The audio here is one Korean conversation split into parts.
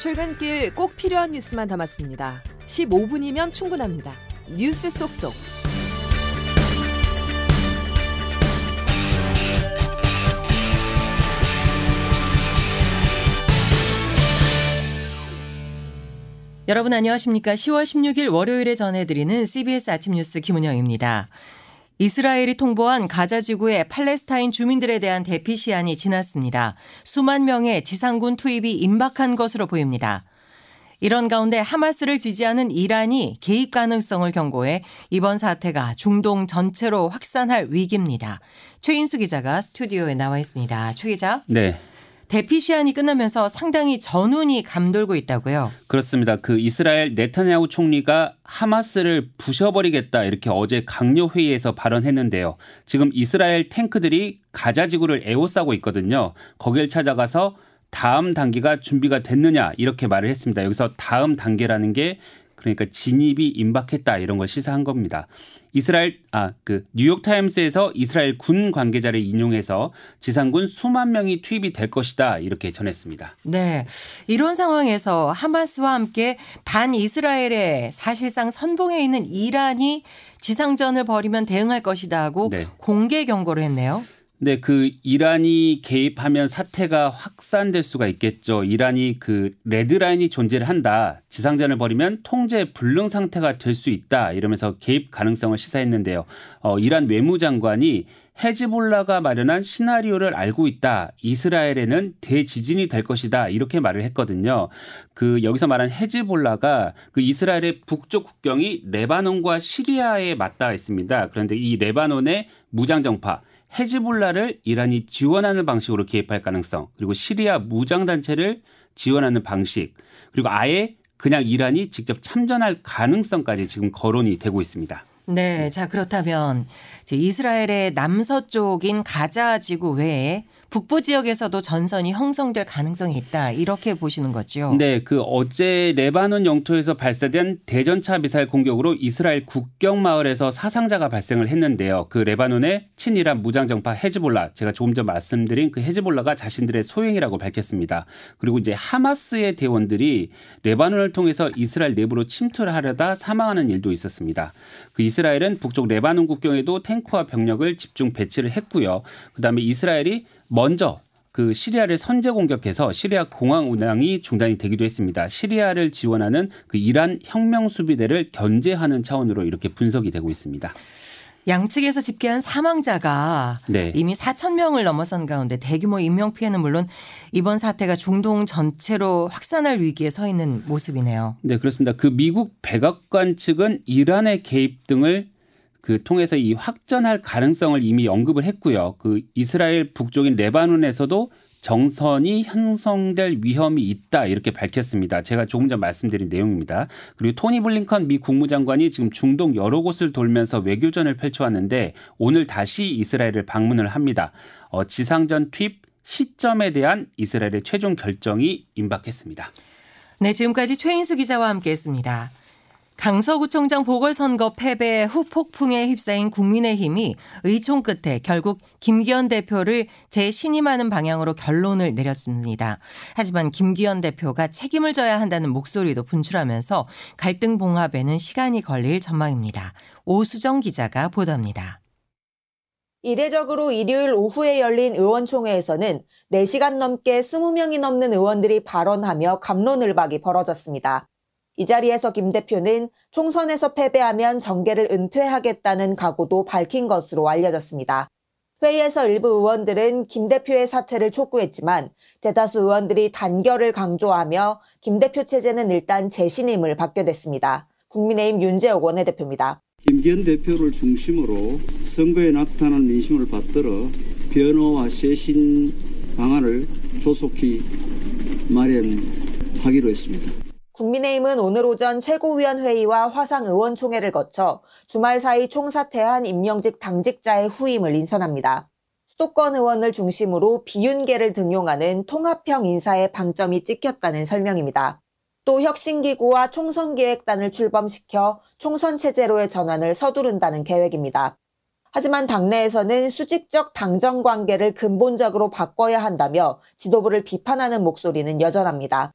출근길 꼭 필요한 뉴스만 담았습니다. 15분이면 충분합니다. 뉴스 속속. 여러분 안녕하십니까? 10월 16일 월요일에 전해드리는 CBS 아침 뉴스 김은영입니다. 이스라엘이 통보한 가자 지구의 팔레스타인 주민들에 대한 대피 시한이 지났습니다. 수만 명의 지상군 투입이 임박한 것으로 보입니다. 이런 가운데 하마스를 지지하는 이란이 개입 가능성을 경고해 이번 사태가 중동 전체로 확산할 위기입니다. 최인수 기자가 스튜디오에 나와 있습니다. 최 기자. 네. 대피 시한이 끝나면서 상당히 전운이 감돌고 있다고요. 그렇습니다. 그 이스라엘 네타냐후 총리가 하마스를 부셔버리겠다 이렇게 어제 강요 회의에서 발언했는데요. 지금 이스라엘 탱크들이 가자 지구를 에워싸고 있거든요. 거길 찾아가서 다음 단계가 준비가 됐느냐 이렇게 말을 했습니다. 여기서 다음 단계라는 게 그러니까 진입이 임박했다 이런 걸 시사한 겁니다. 이스라엘 아 그 뉴욕 타임스에서 이스라엘 군 관계자를 인용해서 지상군 수만 명이 투입이 될 것이다 이렇게 전했습니다. 네. 이런 상황에서 하마스와 함께 반 이스라엘에 사실상 선봉에 있는 이란이 지상전을 벌이면 대응할 것이다 하고 네. 공개 경고를 했네요. 네, 그 이란이 개입하면 사태가 확산될 수가 있겠죠. 이란이 그 레드라인이 존재를 한다. 지상전을 벌이면 통제 불능 상태가 될 수 있다. 이러면서 개입 가능성을 시사했는데요. 어, 이란 외무장관이 헤즈볼라가 마련한 시나리오를 알고 있다. 이스라엘에는 대지진이 될 것이다. 이렇게 말을 했거든요. 그 여기서 말한 헤즈볼라가 그 이스라엘의 북쪽 국경이 레바논과 시리아에 맞닿아 있습니다. 그런데 이 레바논의 무장정파 헤즈볼라를 이란이 지원하는 방식으로 개입할 가능성, 그리고 시리아 무장 단체를 지원하는 방식, 그리고 아예 그냥 이란이 직접 참전할 가능성까지 지금 거론이 되고 있습니다. 네. 자, 그렇다면 이스라엘의 남서쪽인 가자 지구 외에 북부 지역에서도 전선이 형성될 가능성이 있다. 이렇게 보시는 거죠. 네, 그 어제 레바논 영토에서 발사된 대전차 미사일 공격으로 이스라엘 국경 마을에서 사상자가 발생을 했는데요. 그 레바논의 친이란 무장정파 헤즈볼라, 제가 조금 전 말씀드린 그 헤즈볼라가 자신들의 소행이라고 밝혔습니다. 그리고 이제 하마스의 대원들이 레바논을 통해서 이스라엘 내부로 침투를 하려다 사망하는 일도 있었습니다. 그 이스라엘은 북쪽 레바논 국경에도 탱크와 병력을 집중 배치를 했고요. 그다음에 이스라엘이 먼저 그 시리아를 선제 공격해서 시리아 공항 운항이 중단이 되기도 했습니다. 시리아를 지원하는 그 이란 혁명 수비대를 견제하는 차원으로 이렇게 분석이 되고 있습니다. 양측에서 집계한 사망자가 네. 이미 4천 명을 넘어선 가운데 대규모 인명 피해는 물론 이번 사태가 중동 전체로 확산할 위기에 서 있는 모습이네요. 네, 그렇습니다. 그 미국 백악관 측은 이란의 개입 등을 그 통해서 이 확전할 가능성을 이미 언급을 했고요. 그 이스라엘 북쪽인 레바논에서도 정선이 형성될 위험이 있다 이렇게 밝혔습니다. 제가 조금 전 말씀드린 내용입니다. 그리고 토니 블링컨 미 국무장관이 지금 중동 여러 곳을 돌면서 외교전을 펼쳐왔는데 오늘 다시 이스라엘을 방문을 합니다. 어, 지상전 투입 시점에 대한 이스라엘의 최종 결정이 임박했습니다. 네, 지금까지 최인수 기자와 함께했습니다. 강서구청장 보궐선거 패배 후 폭풍에 휩싸인 국민의힘이 의총 끝에 결국 김기현 대표를 재신임하는 방향으로 결론을 내렸습니다. 하지만 김기현 대표가 책임을 져야 한다는 목소리도 분출하면서 갈등 봉합에는 시간이 걸릴 전망입니다. 오수정 기자가 보도합니다. 이례적으로 일요일 오후에 열린 의원총회에서는 4시간 넘게 20명이 넘는 의원들이 발언하며 감론을박이 벌어졌습니다. 이 자리에서 김 대표는 총선에서 패배하면 정계를 은퇴하겠다는 각오도 밝힌 것으로 알려졌습니다. 회의에서 일부 의원들은 김 대표의 사퇴를 촉구했지만 대다수 의원들이 단결을 강조하며 김 대표 체제는 일단 재신임을 받게 됐습니다. 국민의힘 윤재옥 원내대표입니다. 김기현 대표를 중심으로 선거에 나타난 민심을 받들어 변호와 쇄신 방안을 조속히 마련하기로 했습니다. 국민의힘은 오늘 오전 최고위원회의와 화상의원총회를 거쳐 주말 사이 총사퇴한 임명직 당직자의 후임을 인선합니다. 수도권 의원을 중심으로 비윤계를 등용하는 통합형 인사의 방점이 찍혔다는 설명입니다. 또 혁신기구와 총선기획단을 출범시켜 총선체제로의 전환을 서두른다는 계획입니다. 하지만 당내에서는 수직적 당정 관계를 근본적으로 바꿔야 한다며 지도부를 비판하는 목소리는 여전합니다.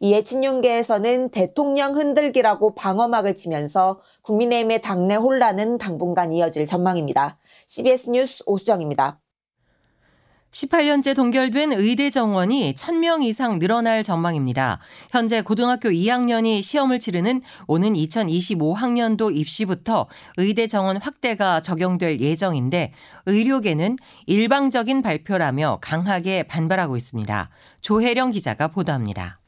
이에 친윤계에서는 대통령 흔들기라고 방어막을 치면서 국민의힘의 당내 혼란은 당분간 이어질 전망입니다. CBS 뉴스 오수정입니다. 18년째 동결된 의대 정원이 1000명 이상 늘어날 전망입니다. 현재 고등학교 2학년이 시험을 치르는 오는 2025학년도 입시부터 의대 정원 확대가 적용될 예정인데 의료계는 일방적인 발표라며 강하게 반발하고 있습니다. 조혜령 기자가 보도합니다.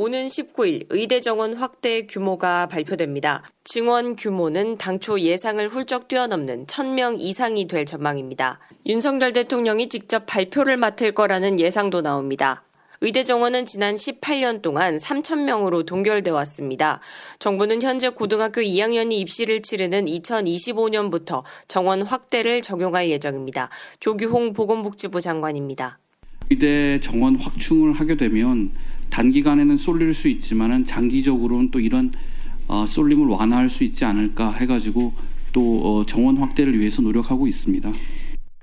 오는 19일 의대 정원 확대 규모가 발표됩니다. 증원 규모는 당초 예상을 훌쩍 뛰어넘는 1000명 이상이 될 전망입니다. 윤석열 대통령이 직접 발표를 맡을 거라는 예상도 나옵니다. 의대 정원은 지난 18년 동안 3,000명으로 동결돼 왔습니다. 정부는 현재 고등학교 2학년이 입시를 치르는 2025년부터 정원 확대를 적용할 예정입니다. 조규홍 보건복지부 장관입니다. 의대 정원 확충을 하게 되면 단기간에는 쏠릴 수 있지만은 장기적으로는 또 이런 어, 쏠림을 완화할 수 있지 않을까 해가지고 또 어, 정원 확대를 위해서 노력하고 있습니다.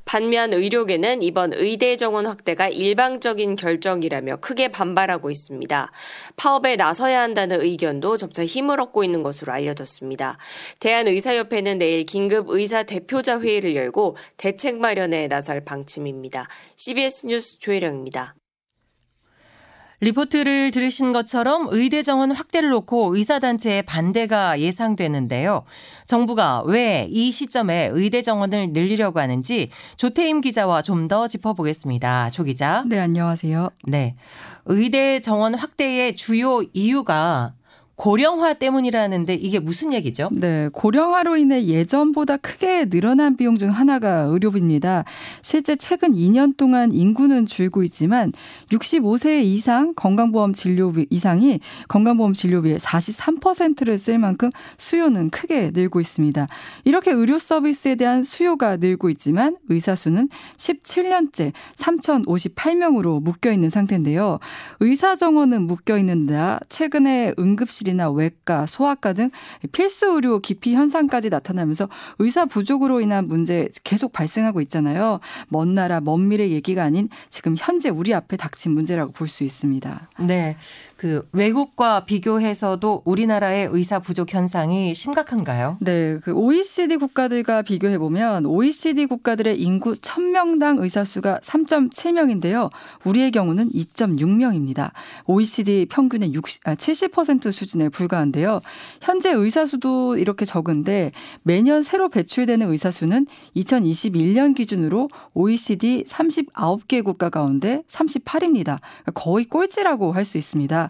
반면 의료계는 이번 의대 정원 확대가 일방적인 결정이라며 크게 반발하고 있습니다. 파업에 나서야 한다는 의견도 점차 힘을 얻고 있는 것으로 알려졌습니다. 대한의사협회는 내일 긴급 의사 대표자 회의를 열고 대책 마련에 나설 방침입니다. CBS 뉴스 조혜령입니다. 리포트를 들으신 것처럼 의대 정원 확대를 놓고 의사단체의 반대가 예상되는데요. 정부가 왜 이 시점에 의대 정원을 늘리려고 하는지 조태임 기자와 좀 더 짚어보겠습니다. 조 기자. 네, 안녕하세요. 네. 의대 정원 확대의 주요 이유가 고령화 때문이라는데 이게 무슨 얘기죠? 네, 고령화로 인해 예전보다 크게 늘어난 비용 중 하나가 의료비입니다. 실제 최근 2년 동안 인구는 줄고 있지만 65세 이상 건강보험 진료비 이상이 건강보험 진료비의 43%를 쓸 만큼 수요는 크게 늘고 있습니다. 이렇게 의료 서비스에 대한 수요가 늘고 있지만 의사 수는 17년째 3,058명으로 묶여 있는 상태인데요. 의사 정원은 묶여 있는 데 최근에 응급실 응급실이나 외과, 소아과 등 필수 의료 기피 현상까지 나타나면서 의사 부족으로 인한 문제 계속 발생하고 있잖아요. 먼 나라, 먼 미래 얘기가 아닌 지금 현재 우리 앞에 닥친 문제라고 볼 수 있습니다. 네. 그 외국과 비교해서도 우리나라의 의사 부족 현상이 심각한가요? 네. 그 OECD 국가들과 비교해 보면 OECD 국가들의 인구 1000명당 의사 수가 3.7명인데요. 우리의 경우는 2.6명입니다. OECD 평균의 60, 아, 70% 수준 수준에 불과한데요. 현재 의사 수도 이렇게 적은데 매년 새로 배출되는 의사 수는 2021년 기준으로 OECD 39개 국가 가운데 38입니다. 거의 꼴찌라고 할 수 있습니다.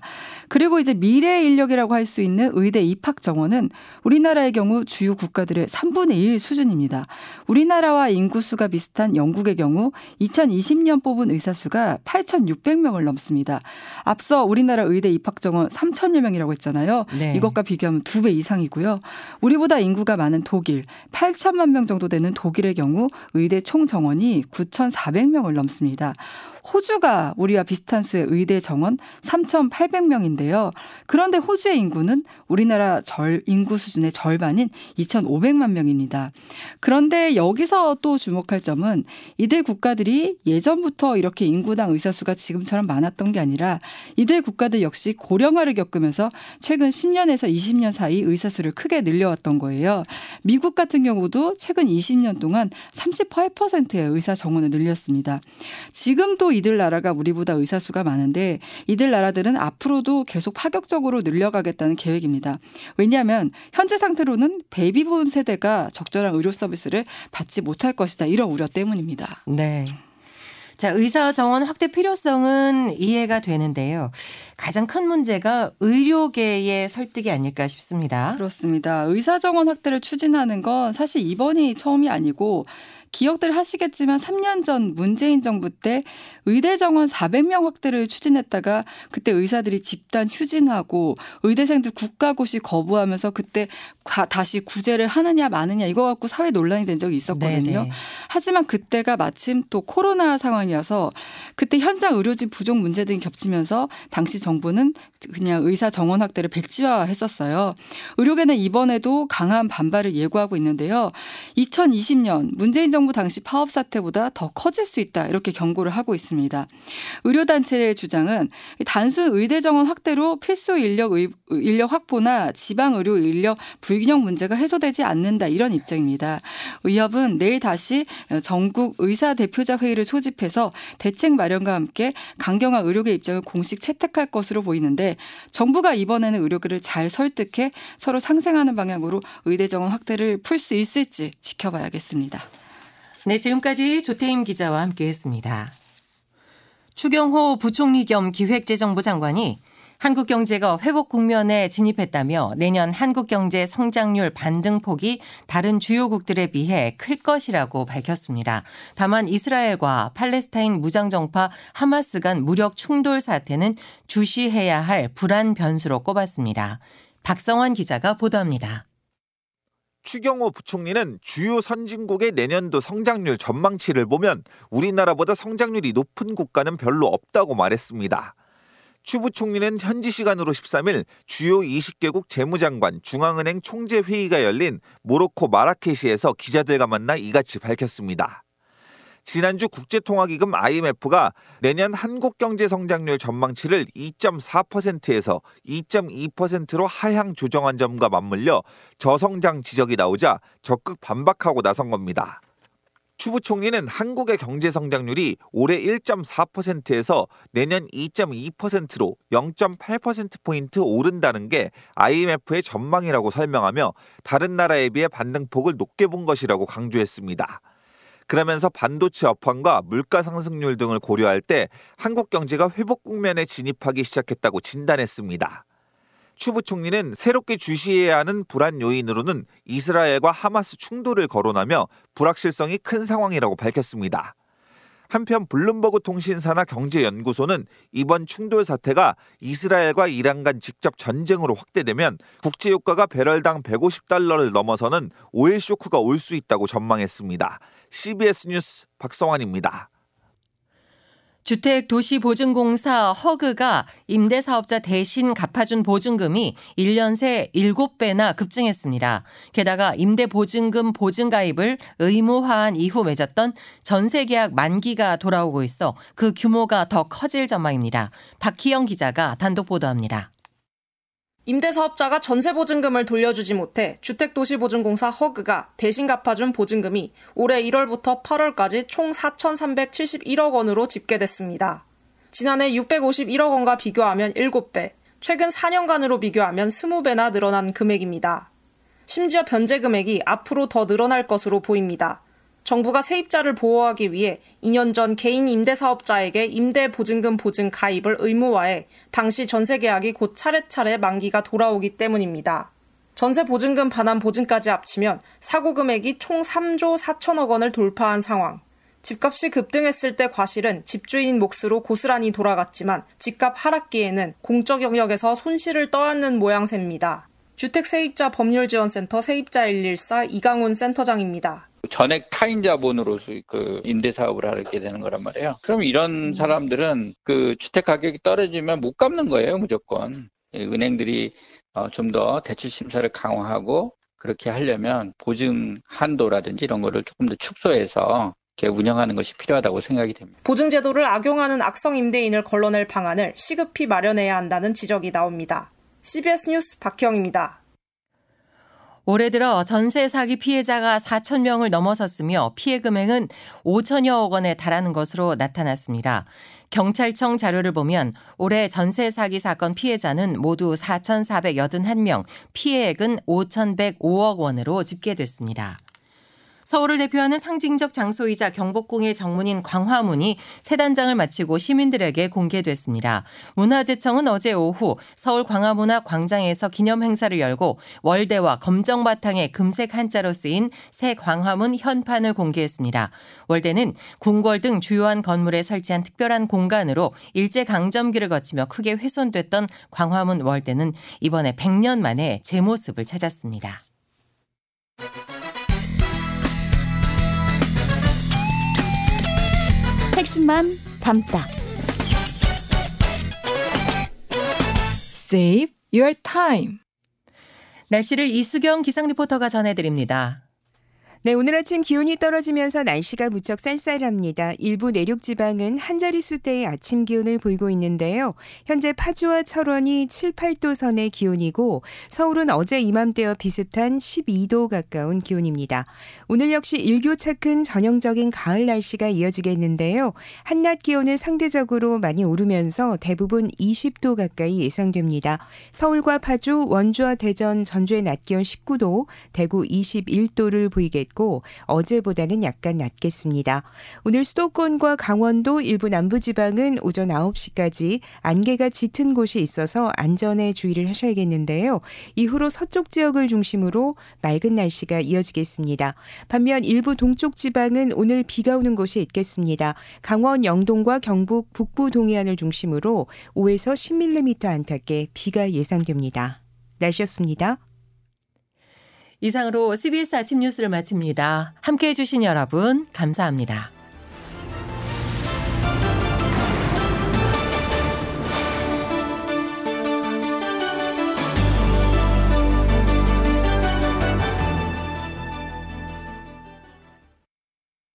그리고 이제 미래 인력이라고 할 수 있는 의대 입학 정원은 우리나라의 경우 주요 국가들의 3분의 1 수준입니다. 우리나라와 인구수가 비슷한 영국의 경우 2020년 뽑은 의사 수가 8,600명을 넘습니다. 앞서 우리나라 의대 입학 정원 3천여 명이라고 했잖아요. 네. 이것과 비교하면 두 배 이상이고요. 우리보다 인구가 많은 독일 8천만 명 정도 되는 독일의 경우 의대 총 정원이 9,400명을 넘습니다. 호주가 우리와 비슷한 수의 의대 정원 3,800명인데요. 그런데 호주의 인구는 우리나라 절 인구 수준의 절반인 2,500만 명입니다. 그런데 여기서 또 주목할 점은 이들 국가들이 예전부터 이렇게 인구당 의사 수가 지금처럼 많았던 게 아니라 이들 국가들 역시 고령화를 겪으면서 최근 10년에서 20년 사이 의사 수를 크게 늘려왔던 거예요. 미국 같은 경우도 최근 20년 동안 38%의 의사 정원을 늘렸습니다. 지금도 이들 나라가 우리보다 의사 수가 많은데 이들 나라들은 앞으로도 계속 파격적으로 늘려가겠다는 계획입니다. 왜냐하면 현재 상태로는 베이비붐 세대가 적절한 의료 서비스를 받지 못할 것이다 이런 우려 때문입니다. 네. 자, 의사 정원 확대 필요성은 이해가 되는데요. 가장 큰 문제가 의료계의 설득이 아닐까 싶습니다. 그렇습니다. 의사 정원 확대를 추진하는 건 사실 이번이 처음이 아니고 기억들 하시겠지만 3년 전 문재인 정부 때 의대 정원 400명 확대를 추진했다가 그때 의사들이 집단 휴진하고 의대생들 국가고시 거부하면서 그때 다시 구제를 하느냐 마느냐 이거 갖고 사회 논란이 된 적이 있었거든요. 네네. 하지만 그때가 마침 또 코로나 상황이어서 그때 현장 의료진 부족 문제 등이 겹치면서 당시 정부는 그냥 의사 정원 확대를 백지화했었어요. 의료계는 이번에도 강한 반발을 예고하고 있는데요. 2020년 문재인 정부 당시 파업 사태보다 더 커질 수 있다 이렇게 경고를 하고 있습니다. 의료단체의 주장은 단순 의대 정원 확대로 필수 인력 의, 인력 확보나 지방 의료 인력 불균형 문제가 해소되지 않는다 이런 입장입니다. 의협은 내일 다시 전국 의사 대표자 회의를 소집해서 대책 마련과 함께 강경한 의료계 입장을 공식 채택할 것으로 보이는데 정부가 이번에는 의료계를 잘 설득해 서로 상생하는 방향으로 의대 정원 확대를 풀 수 있을지 지켜봐야겠습니다. 네, 지금까지 조태임 기자와 함께했습니다. 추경호 부총리 겸 기획재정부 장관이 한국 경제가 회복 국면에 진입했다며 내년 한국 경제 성장률 반등폭이 다른 주요국들에 비해 클 것이라고 밝혔습니다. 다만 이스라엘과 팔레스타인 무장정파 하마스 간 무력 충돌 사태는 주시해야 할 불안 변수로 꼽았습니다. 박성환 기자가 보도합니다. 추경호 부총리는 주요 선진국의 내년도 성장률 전망치를 보면 우리나라보다 성장률이 높은 국가는 별로 없다고 말했습니다. 추 부 총리는 현지 시간으로 13일 주요 20개국 재무장관 중앙은행 총재 회의가 열린 모로코 마라케시에서 기자들과 만나 이같이 밝혔습니다. 지난주 국제통화기금 IMF가 내년 한국 경제 성장률 전망치를 2.4%에서 2.2%로 하향 조정한 점과 맞물려 저성장 지적이 나오자 적극 반박하고 나선 겁니다. 추 부총리는 한국의 경제 성장률이 올해 1.4%에서 내년 2.2%로 0.8%포인트 오른다는 게 IMF의 전망이라고 설명하며 다른 나라에 비해 반등폭을 높게 본 것이라고 강조했습니다. 그러면서 반도체 업황과 물가 상승률 등을 고려할 때 한국 경제가 회복 국면에 진입하기 시작했다고 진단했습니다. 추 부 총리는 새롭게 주시해야 하는 불안 요인으로는 이스라엘과 하마스 충돌을 거론하며 불확실성이 큰 상황이라고 밝혔습니다. 한편 블룸버그 통신사나 경제연구소는 이번 충돌 사태가 이스라엘과 이란 간 직접 전쟁으로 확대되면 국제 유가가 배럴당 150달러를 넘어서는 오일 쇼크가 올 수 있다고 전망했습니다. CBS 뉴스 박성환입니다. 주택도시보증공사 허그가 임대사업자 대신 갚아준 보증금이 1년 새 7배나 급증했습니다. 게다가 임대보증금 보증가입을 의무화한 이후 맺었던 전세계약 만기가 돌아오고 있어 그 규모가 더 커질 전망입니다. 박희영 기자가 단독 보도합니다. 임대사업자가 전세보증금을 돌려주지 못해 주택도시보증공사 허그가 대신 갚아준 보증금이 올해 1월부터 8월까지 총 4,371억 원으로 집계됐습니다. 지난해 651억 원과 비교하면 7배, 최근 4년간으로 비교하면 20배나 늘어난 금액입니다. 심지어 변제 금액이 앞으로 더 늘어날 것으로 보입니다. 정부가 세입자를 보호하기 위해 2년 전 개인 임대사업자에게 임대보증금 보증 가입을 의무화해 당시 전세계약이 곧 차례차례 만기가 돌아오기 때문입니다. 전세 보증금 반환 보증까지 합치면 사고 금액이 총 3조 4천억 원을 돌파한 상황. 집값이 급등했을 때 과실은 집주인 몫으로 고스란히 돌아갔지만 집값 하락기에는 공적 영역에서 손실을 떠안는 모양새입니다. 주택세입자 법률지원센터 세입자 114 이강훈 센터장입니다. 전액 타인 자본으로서 그 임대 사업을 하게 되는 거란 말이에요. 그럼 이런 사람들은 그 주택 가격이 떨어지면 못 갚는 거예요, 무조건. 은행들이 어, 좀더 대출 심사를 강화하고 그렇게 하려면 보증 한도라든지 이런 거를 조금 더 축소해서 이렇게 운영하는 것이 필요하다고 생각이 됩니다. 보증 제도를 악용하는 악성 임대인을 걸러낼 방안을 시급히 마련해야 한다는 지적이 나옵니다. CBS 뉴스 박형입니다. 올해 들어 전세 사기 피해자가 4천 명을 넘어섰으며 피해 금액은 5천여억 원에 달하는 것으로 나타났습니다. 경찰청 자료를 보면 올해 전세 사기 사건 피해자는 모두 4,481명, 피해액은 5,105억 원으로 집계됐습니다. 서울을 대표하는 상징적 장소이자 경복궁의 정문인 광화문이 새 단장을 마치고 시민들에게 공개됐습니다. 문화재청은 어제 오후 서울 광화문화 광장에서 기념 행사를 열고 월대와 검정 바탕에 금색 한자로 쓰인 새 광화문 현판을 공개했습니다. 월대는 궁궐 등 주요한 건물에 설치한 특별한 공간으로 일제 강점기를 거치며 크게 훼손됐던 광화문 월대는 이번에 100년 만에 제 모습을 찾았습니다. 핵심만 담다. Save your time. 날씨를 이수경 기상 리포터가 전해드립니다. 네, 오늘 아침 기온이 떨어지면서 날씨가 무척 쌀쌀합니다. 일부 내륙 지방은 한 자릿수대의 아침 기온을 보이고 있는데요. 현재 파주와 철원이 7, 8도 선의 기온이고 서울은 어제 이맘때와 비슷한 12도 가까운 기온입니다. 오늘 역시 일교차 큰 전형적인 가을 날씨가 이어지겠는데요. 한낮 기온은 상대적으로 많이 오르면서 대부분 20도 가까이 예상됩니다. 서울과 파주, 원주와 대전, 전주의 낮 기온 19도, 대구 21도를 보이겠고 있고 어제보다는 약간 낮겠습니다. 오늘 수도권과 강원도 일부 남부지방은 오전 9시까지 안개가 짙은 곳이 있어서 안전에 주의를 하셔야겠는데요. 이후로 서쪽 지역을 중심으로 맑은 날씨가 이어지겠습니다. 반면 일부 동쪽 지방은 오늘 비가 오는 곳이 있겠습니다. 강원 영동과 경북 북부 동해안을 중심으로 5에서 10mm 안팎의 비가 예상됩니다. 날씨였습니다. 이상으로 CBS 아침 뉴스를 마칩니다. 함께 해주신 여러분, 감사합니다.